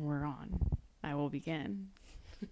We're on. I will begin.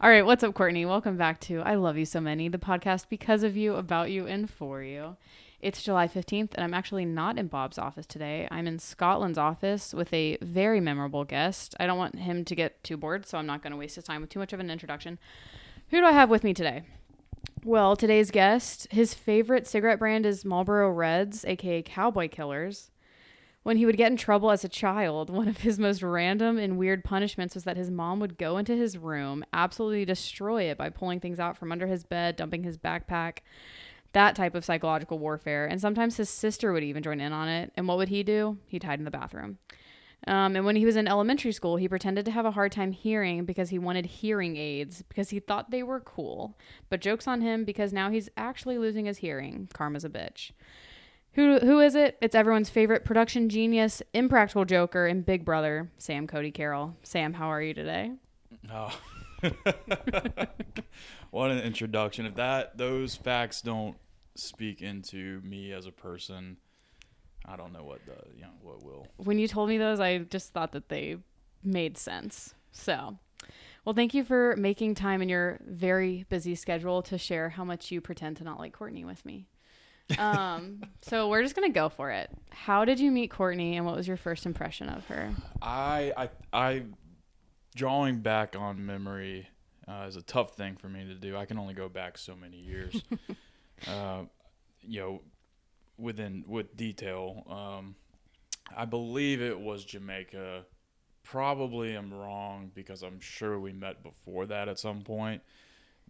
All right, what's up, Courtney? Welcome back to I Love You So Many, the podcast because of you, about you, and for you. It's July 15th, and I'm actually not in Bob's office today. I'm in Scotland's office with a very memorable guest. I don't want him to get too bored, so I'm not going to waste his time with too much of an introduction. Who do I have with me today? Well, today's guest, his favorite cigarette brand is Marlboro Reds, aka Cowboy Killers. When he would get in trouble as a child, one of his most random and weird punishments was that his mom would go into his room, absolutely destroy it by pulling things out from under his bed, dumping his backpack, that type of psychological warfare. And sometimes his sister would even join in on it. And what would he do? He'd hide in the bathroom. Um, and when he was in elementary school, he pretended to have a hard time hearing because he wanted hearing aids because he thought they were cool. But joke's on him because now he's actually losing his hearing. Karma's a bitch. Who who is it? It's everyone's favorite production genius, impractical joker, and big brother, Sam Cody Carroll. Sam, how are you today? Oh. what an introduction. If that those facts don't speak into me as a person, I don't know what the you know what will. When you told me those, I just thought that they made sense. So, well, thank you for making time in your very busy schedule to share how much you pretend to not like Courtney with me. Um, so we're just gonna go for it. How did you meet Courtney, and what was your first impression of her? I I I drawing back on memory uh, is a tough thing for me to do. I can only go back so many years. uh, you know, within with detail. Um, I believe it was Jamaica. Probably I'm wrong because I'm sure we met before that at some point.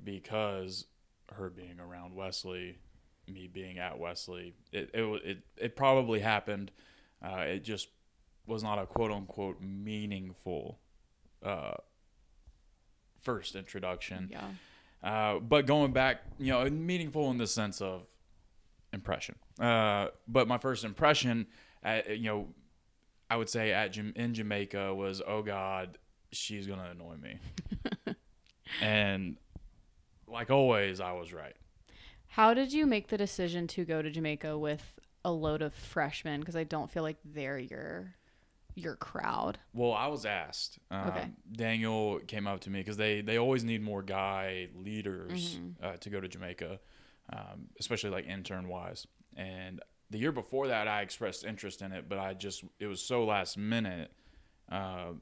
Because her being around Wesley, me being at Wesley, it it it, it probably happened. Uh, it just was not a quote unquote meaningful uh, first introduction. Yeah. Uh, but going back, you know, meaningful in the sense of impression. Uh, but my first impression, at, you know, I would say at in Jamaica was, oh God, she's gonna annoy me, and like always, I was right. How did you make the decision to go to Jamaica with a load of freshmen? Because I don't feel like they're your your crowd. Well, I was asked. Um, okay. Daniel came up to me because they they always need more guy leaders mm-hmm. uh, to go to Jamaica, um, especially like intern wise. And the year before that, I expressed interest in it, but I just it was so last minute uh,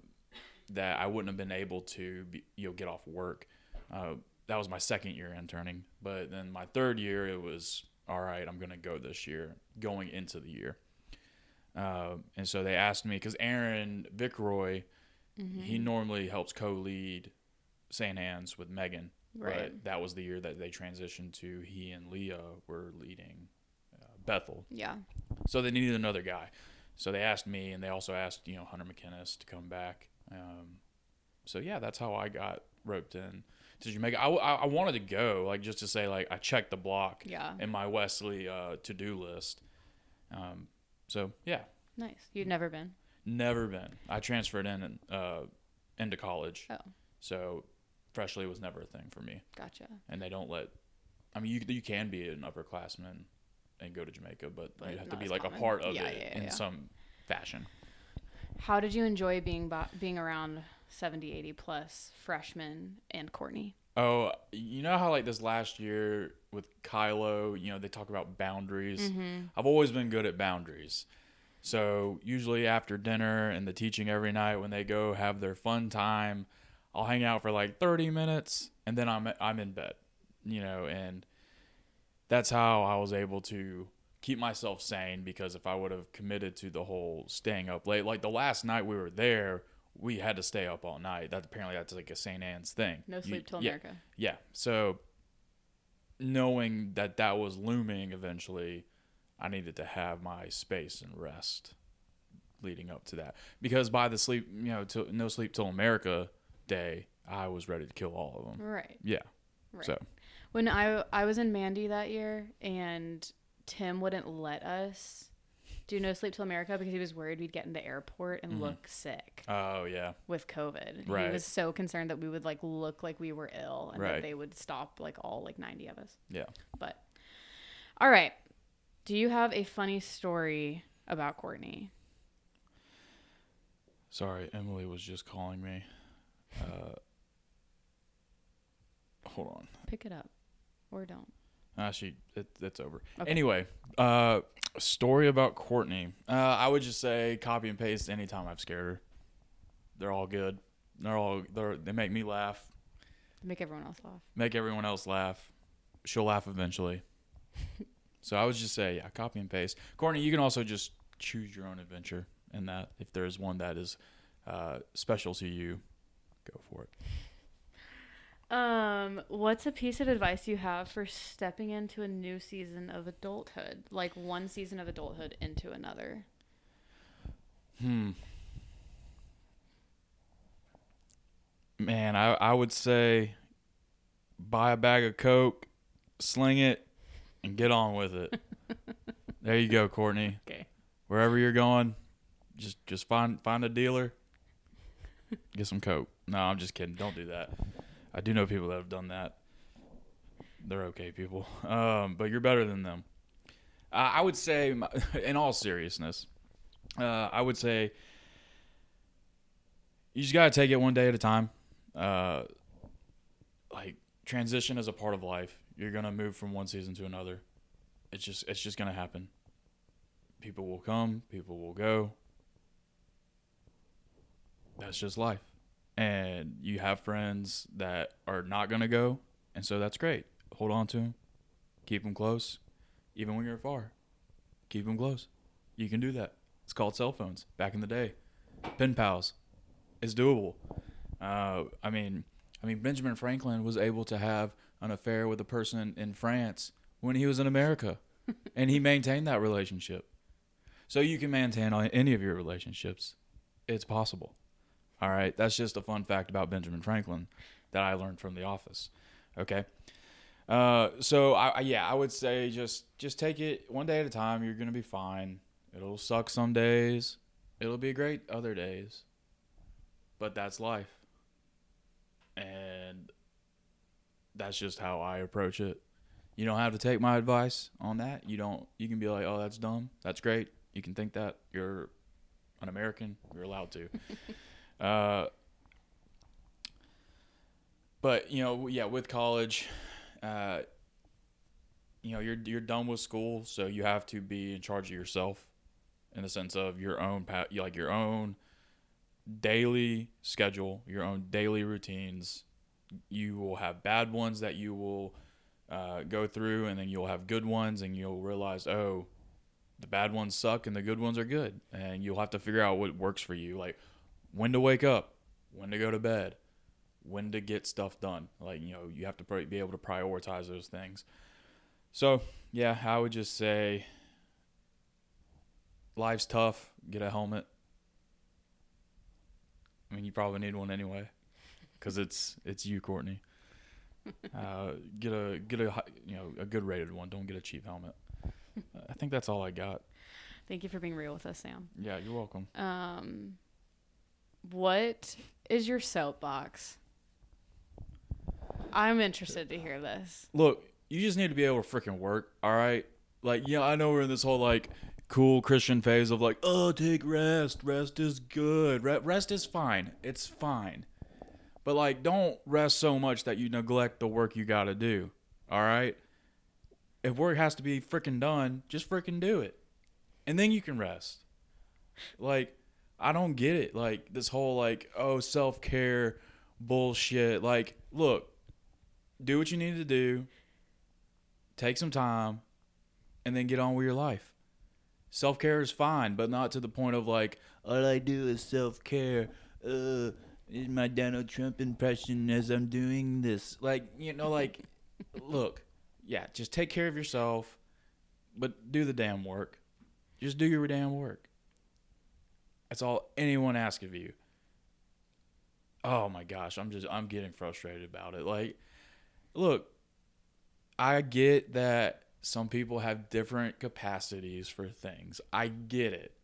that I wouldn't have been able to be, you know get off work. Uh, that was my second year interning, but then my third year it was all right. I'm gonna go this year, going into the year. Uh, and so they asked me because Aaron Vickroy, mm-hmm. he normally helps co-lead St. Anne's with Megan, right. but that was the year that they transitioned to he and Leah were leading uh, Bethel. Yeah. So they needed another guy. So they asked me, and they also asked you know Hunter McInnes to come back. Um, so yeah, that's how I got roped in to Jamaica. I, I, I, wanted to go, like just to say like I checked the block yeah. in my Wesley uh, to do list. Um, so yeah. Nice. You'd never been. Never been. I transferred in uh, into college. Oh. So freshly was never a thing for me. Gotcha. And they don't let. I mean, you you can be an upperclassman and go to Jamaica, but, but you have to be like common. a part of yeah, it yeah, yeah, in some fashion. How did you enjoy being bo- being around 70, 80 plus freshmen and Courtney? Oh, you know how like this last year with Kylo, you know, they talk about boundaries. Mm-hmm. I've always been good at boundaries. So usually after dinner and the teaching every night when they go have their fun time, I'll hang out for like 30 minutes and then I'm I'm in bed, you know, and that's how I was able to keep myself sane because if I would have committed to the whole staying up late, like the last night we were there, we had to stay up all night. That apparently that's like a St. Anne's thing. No sleep you, till yeah, America. Yeah. So knowing that that was looming eventually, I needed to have my space and rest leading up to that. Because by the sleep, you know, to, no sleep till America day, I was ready to kill all of them. Right. Yeah. Right. So when I I was in Mandy that year and Tim wouldn't let us do No Sleep Till America because he was worried we'd get in the airport and mm-hmm. look sick. Oh yeah. With COVID, right. he was so concerned that we would like look like we were ill and right. that they would stop like all like ninety of us. Yeah. But all right, do you have a funny story about Courtney? Sorry, Emily was just calling me. Uh, hold on. Pick it up, or don't. Ah, she it, it's over. Okay. Anyway, uh, story about Courtney. Uh, I would just say copy and paste anytime I've scared her. They're all good. They're all they're, they make me laugh. Make everyone else laugh. Make everyone else laugh. She'll laugh eventually. so I would just say, yeah, copy and paste. Courtney, you can also just choose your own adventure in that. If there's one that is uh, special to you, go for it. Um, what's a piece of advice you have for stepping into a new season of adulthood, like one season of adulthood into another? Hmm. Man, I I would say buy a bag of coke, sling it, and get on with it. there you go, Courtney. Okay. Wherever you're going, just just find find a dealer, get some coke. No, I'm just kidding. Don't do that. I do know people that have done that. They're okay people, um, but you're better than them. Uh, I would say, in all seriousness, uh, I would say you just gotta take it one day at a time. Uh, like transition is a part of life. You're gonna move from one season to another. It's just it's just gonna happen. People will come, people will go. That's just life and you have friends that are not going to go, and so that's great. Hold on to them, keep them close, even when you're far. Keep them close. You can do that. It's called cell phones. Back in the day, pen pals, it's doable. Uh, I mean, I mean Benjamin Franklin was able to have an affair with a person in France when he was in America, and he maintained that relationship. So you can maintain any of your relationships. It's possible. All right, that's just a fun fact about Benjamin Franklin that I learned from The Office. Okay, uh, so I, I, yeah, I would say just just take it one day at a time. You're gonna be fine. It'll suck some days. It'll be great other days. But that's life, and that's just how I approach it. You don't have to take my advice on that. You don't. You can be like, "Oh, that's dumb. That's great." You can think that. You're an American. You're allowed to. Uh, but you know, yeah, with college, uh, you know, you're you're done with school, so you have to be in charge of yourself, in the sense of your own like your own daily schedule, your own daily routines. You will have bad ones that you will uh, go through, and then you'll have good ones, and you'll realize, oh, the bad ones suck and the good ones are good, and you'll have to figure out what works for you. Like, when to wake up, when to go to bed, when to get stuff done. Like, you know, you have to be able to prioritize those things. So, yeah, I would just say life's tough. Get a helmet. I mean, you probably need one anyway, because it's it's you, Courtney. Uh, get a get a you know a good rated one. Don't get a cheap helmet. I think that's all I got. Thank you for being real with us, Sam. Yeah, you're welcome. Um, what is your soapbox? I'm interested to hear this. Look, you just need to be able to freaking work, all right? Like, yeah, I know we're in this whole like cool Christian phase of like, oh, take rest. Rest is good. Rest is fine. It's fine. But like, don't rest so much that you neglect the work you got to do. All right? If work has to be freaking done, just freaking do it. And then you can rest. Like, I don't get it. Like this whole like oh self care bullshit. Like, look, do what you need to do. Take some time, and then get on with your life. Self care is fine, but not to the point of like all I do is self care. Uh, is my Donald Trump impression as I'm doing this. Like you know, like look, yeah, just take care of yourself, but do the damn work. Just do your damn work. That's all anyone asks of you. Oh my gosh, I'm just I'm getting frustrated about it. Like, look, I get that some people have different capacities for things. I get it.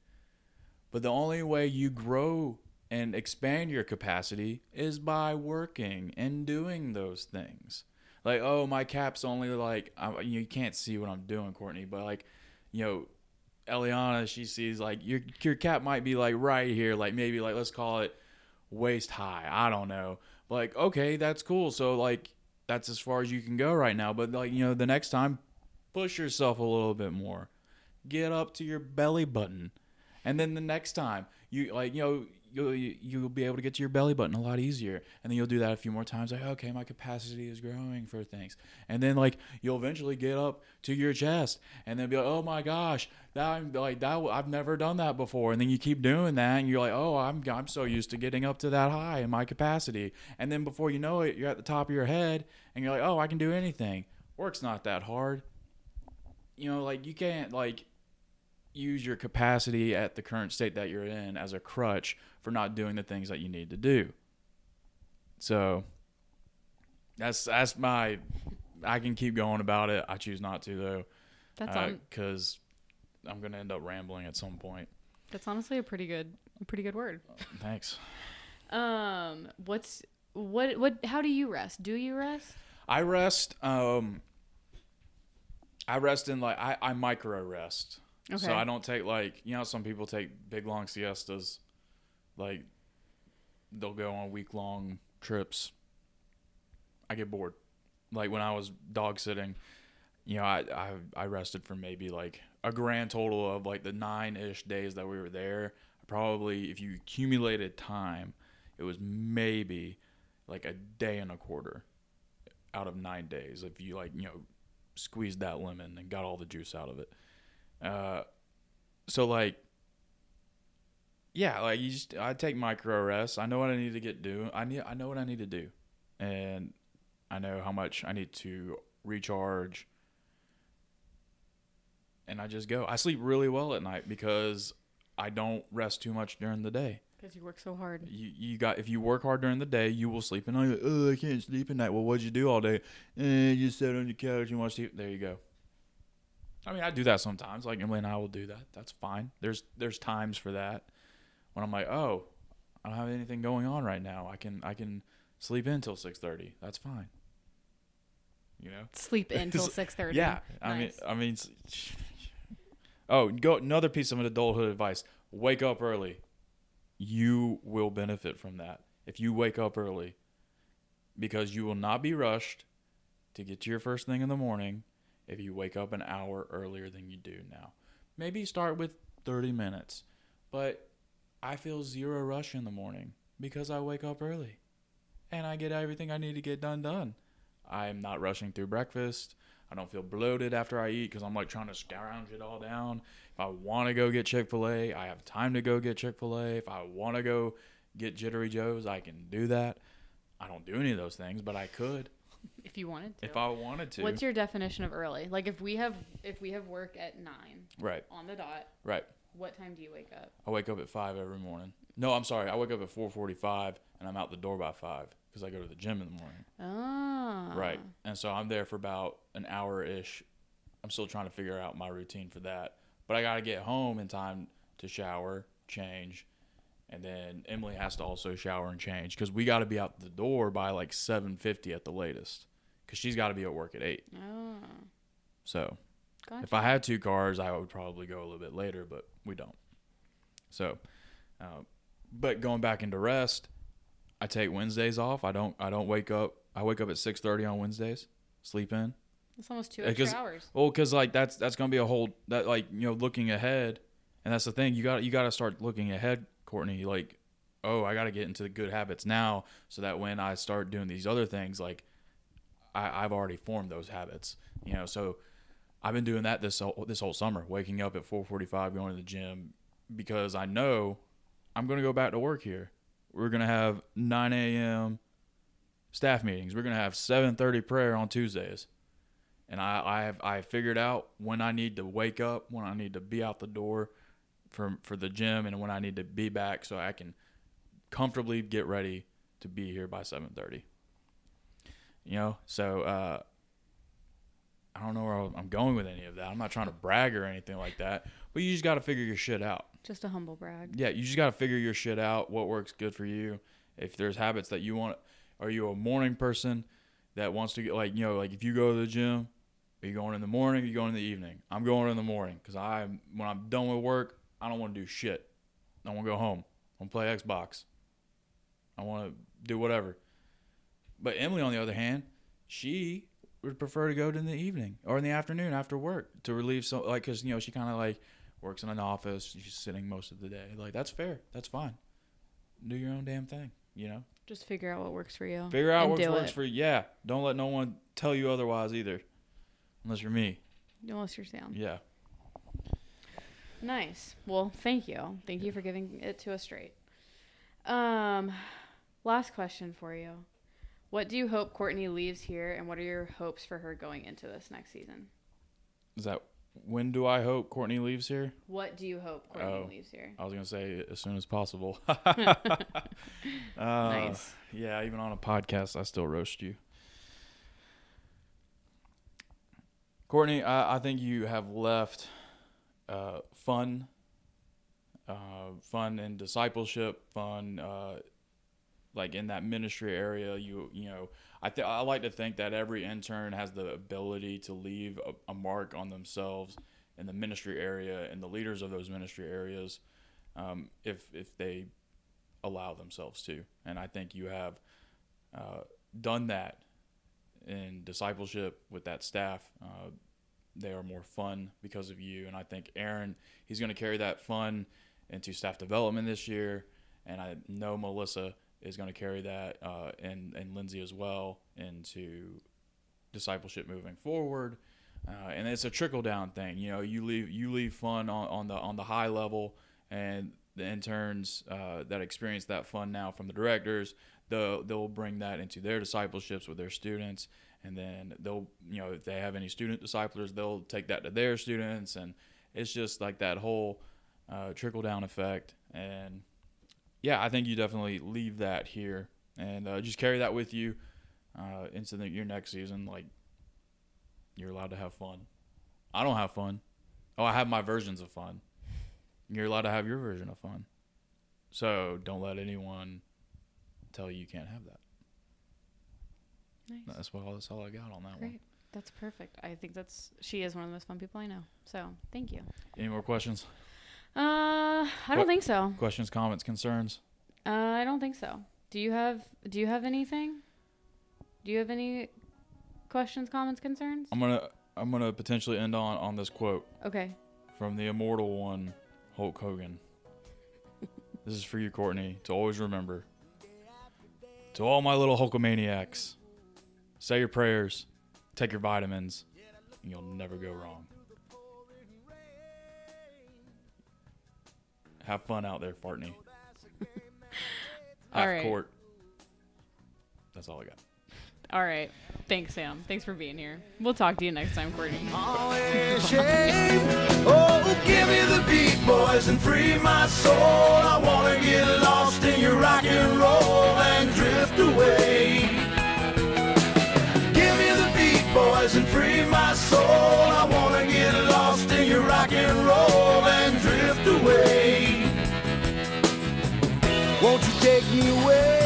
But the only way you grow and expand your capacity is by working and doing those things. Like, oh, my cap's only like I, you can't see what I'm doing, Courtney, but like, you know, Eliana, she sees like your your cap might be like right here, like maybe like let's call it waist high. I don't know. Like okay, that's cool. So like that's as far as you can go right now. But like you know, the next time, push yourself a little bit more. Get up to your belly button, and then the next time you like you know you'll you'll be able to get to your belly button a lot easier and then you'll do that a few more times like okay my capacity is growing for things and then like you'll eventually get up to your chest and then be like oh my gosh that I'm like that I've never done that before and then you keep doing that and you're like oh I'm I'm so used to getting up to that high in my capacity and then before you know it you're at the top of your head and you're like oh I can do anything work's not that hard you know like you can't like use your capacity at the current state that you're in as a crutch for not doing the things that you need to do. So that's that's my I can keep going about it. I choose not to though. That's uh, cuz I'm going to end up rambling at some point. That's honestly a pretty good a pretty good word. Uh, thanks. um what's what what how do you rest? Do you rest? I rest um I rest in like I I micro rest. Okay. So I don't take like you know some people take big long siestas, like they'll go on week long trips. I get bored. Like when I was dog sitting, you know, I, I I rested for maybe like a grand total of like the nine ish days that we were there. Probably if you accumulated time, it was maybe like a day and a quarter out of nine days if you like you know squeezed that lemon and got all the juice out of it. Uh, so like, yeah, like you just I take micro rests. I know what I need to get do. I need I know what I need to do, and I know how much I need to recharge. And I just go. I sleep really well at night because I don't rest too much during the day. Because you work so hard. You you got if you work hard during the day, you will sleep. And I oh I can't sleep at night. Well, what'd you do all day? Eh, you sat on the couch and watched TV. There you go. I mean, I do that sometimes. Like Emily and I will do that. That's fine. There's there's times for that when I'm like, oh, I don't have anything going on right now. I can I can sleep in till six thirty. That's fine. You know, sleep in till six thirty. Yeah, nice. I mean, I mean, oh, go another piece of adulthood advice: wake up early. You will benefit from that if you wake up early, because you will not be rushed to get to your first thing in the morning if you wake up an hour earlier than you do now. Maybe start with 30 minutes, but I feel zero rush in the morning because I wake up early and I get everything I need to get done done. I'm not rushing through breakfast. I don't feel bloated after I eat because I'm like trying to scrounge it all down. If I want to go get Chick fil A, I have time to go get Chick fil A. If I want to go get Jittery Joe's, I can do that. I don't do any of those things, but I could if you wanted to. If I wanted to. What's your definition of early? Like if we have if we have work at nine. Right. On the dot. Right. What time do you wake up? I wake up at five every morning. No, I'm sorry. I wake up at four forty-five, and I'm out the door by five because I go to the gym in the morning. Oh. Right. And so I'm there for about an hour ish. I'm still trying to figure out my routine for that, but I got to get home in time to shower, change, and then Emily has to also shower and change because we got to be out the door by like 7:50 at the latest because she's got to be at work at eight. Oh. So, gotcha. if I had two cars, I would probably go a little bit later, but we don't. So, uh, but going back into rest, I take Wednesdays off. I don't. I don't wake up. I wake up at 6:30 on Wednesdays. Sleep in. It's almost two extra hours. Well, because like that's that's gonna be a whole that like you know looking ahead, and that's the thing you got you got to start looking ahead Courtney, like, oh, I got to get into the good habits now so that when I start doing these other things, like, I, I've already formed those habits, you know. So I've been doing that this whole, this whole summer, waking up at 4:45, going to the gym because I know I'm going to go back to work here. We're to have 9 a.m. staff meetings. We're to have 7:30 prayer on Tuesdays, and I I have I figured out when I need to wake up, when I need to be out the door, for for the gym and when I need to be back so I can comfortably get ready to be here by 7:30. You know, so uh, I don't know where I'm going with any of that. I'm not trying to brag or anything like that, but you just got to figure your shit out. Just a humble brag. Yeah, you just got to figure your shit out. What works good for you. If there's habits that you want, are you a morning person that wants to get like you know like if you go to the gym Are you going in the morning? Or are you going in the evening? I'm going in the morning because I when I'm done with work, I don't want to do shit. I want to go home. I want to play Xbox. I want to do whatever. But Emily, on the other hand, she would prefer to go to in the evening or in the afternoon after work to relieve so like because you know she kind of like works in an office. She's sitting most of the day. Like that's fair. That's fine. Do your own damn thing. You know. Just figure out what works for you. Figure out what works it. for you. Yeah. Don't let no one tell you otherwise either. Unless you're me. Unless you're Sam. Yeah. Nice. Well, thank you. Thank you for giving it to us straight. Um, last question for you. What do you hope Courtney leaves here, and what are your hopes for her going into this next season? Is that when do I hope Courtney leaves here? What do you hope Courtney oh, leaves here? I was gonna say as soon as possible. uh, nice. Yeah, even on a podcast, I still roast you. Courtney, I, I think you have left uh, fun, uh, fun in discipleship, fun uh, like in that ministry area. You you know, I th- I like to think that every intern has the ability to leave a, a mark on themselves in the ministry area and the leaders of those ministry areas, um, if if they allow themselves to. And I think you have uh, done that in discipleship with that staff. Uh, they are more fun because of you. And I think Aaron, he's going to carry that fun into staff development this year. And I know Melissa is going to carry that, uh, and and Lindsay as well into discipleship moving forward. Uh, and it's a trickle down thing. You know, you leave you leave fun on, on the on the high level, and the interns uh, that experience that fun now from the directors, they'll they'll bring that into their discipleships with their students, and then they'll you know if they have any student disciplers they'll take that to their students and it's just like that whole uh, trickle down effect and yeah i think you definitely leave that here and uh, just carry that with you uh, into the, your next season like you're allowed to have fun i don't have fun oh i have my versions of fun you're allowed to have your version of fun so don't let anyone tell you you can't have that Nice. That's what all that's all I got on that Great. one. That's perfect. I think that's she is one of the most fun people I know. So thank you. Any more questions? Uh, I don't think so. Questions, comments, concerns? Uh, I don't think so. Do you have Do you have anything? Do you have any questions, comments, concerns? I'm gonna I'm gonna potentially end on on this quote. Okay. From the immortal one, Hulk Hogan. this is for you, Courtney, to always remember. To all my little Hulkamaniacs say your prayers, take your vitamins, and you'll never go wrong. Have fun out there, Fartney. Half right. court. That's all I got. All right. Thanks, Sam. Thanks for being here. We'll talk to you next time, Courtney. oh, give me the beat, boys, and free my soul. I want to get lost in your rock and roll and drift away boys and free my soul. I wanna get lost in your rock and roll and drift away. Take me away?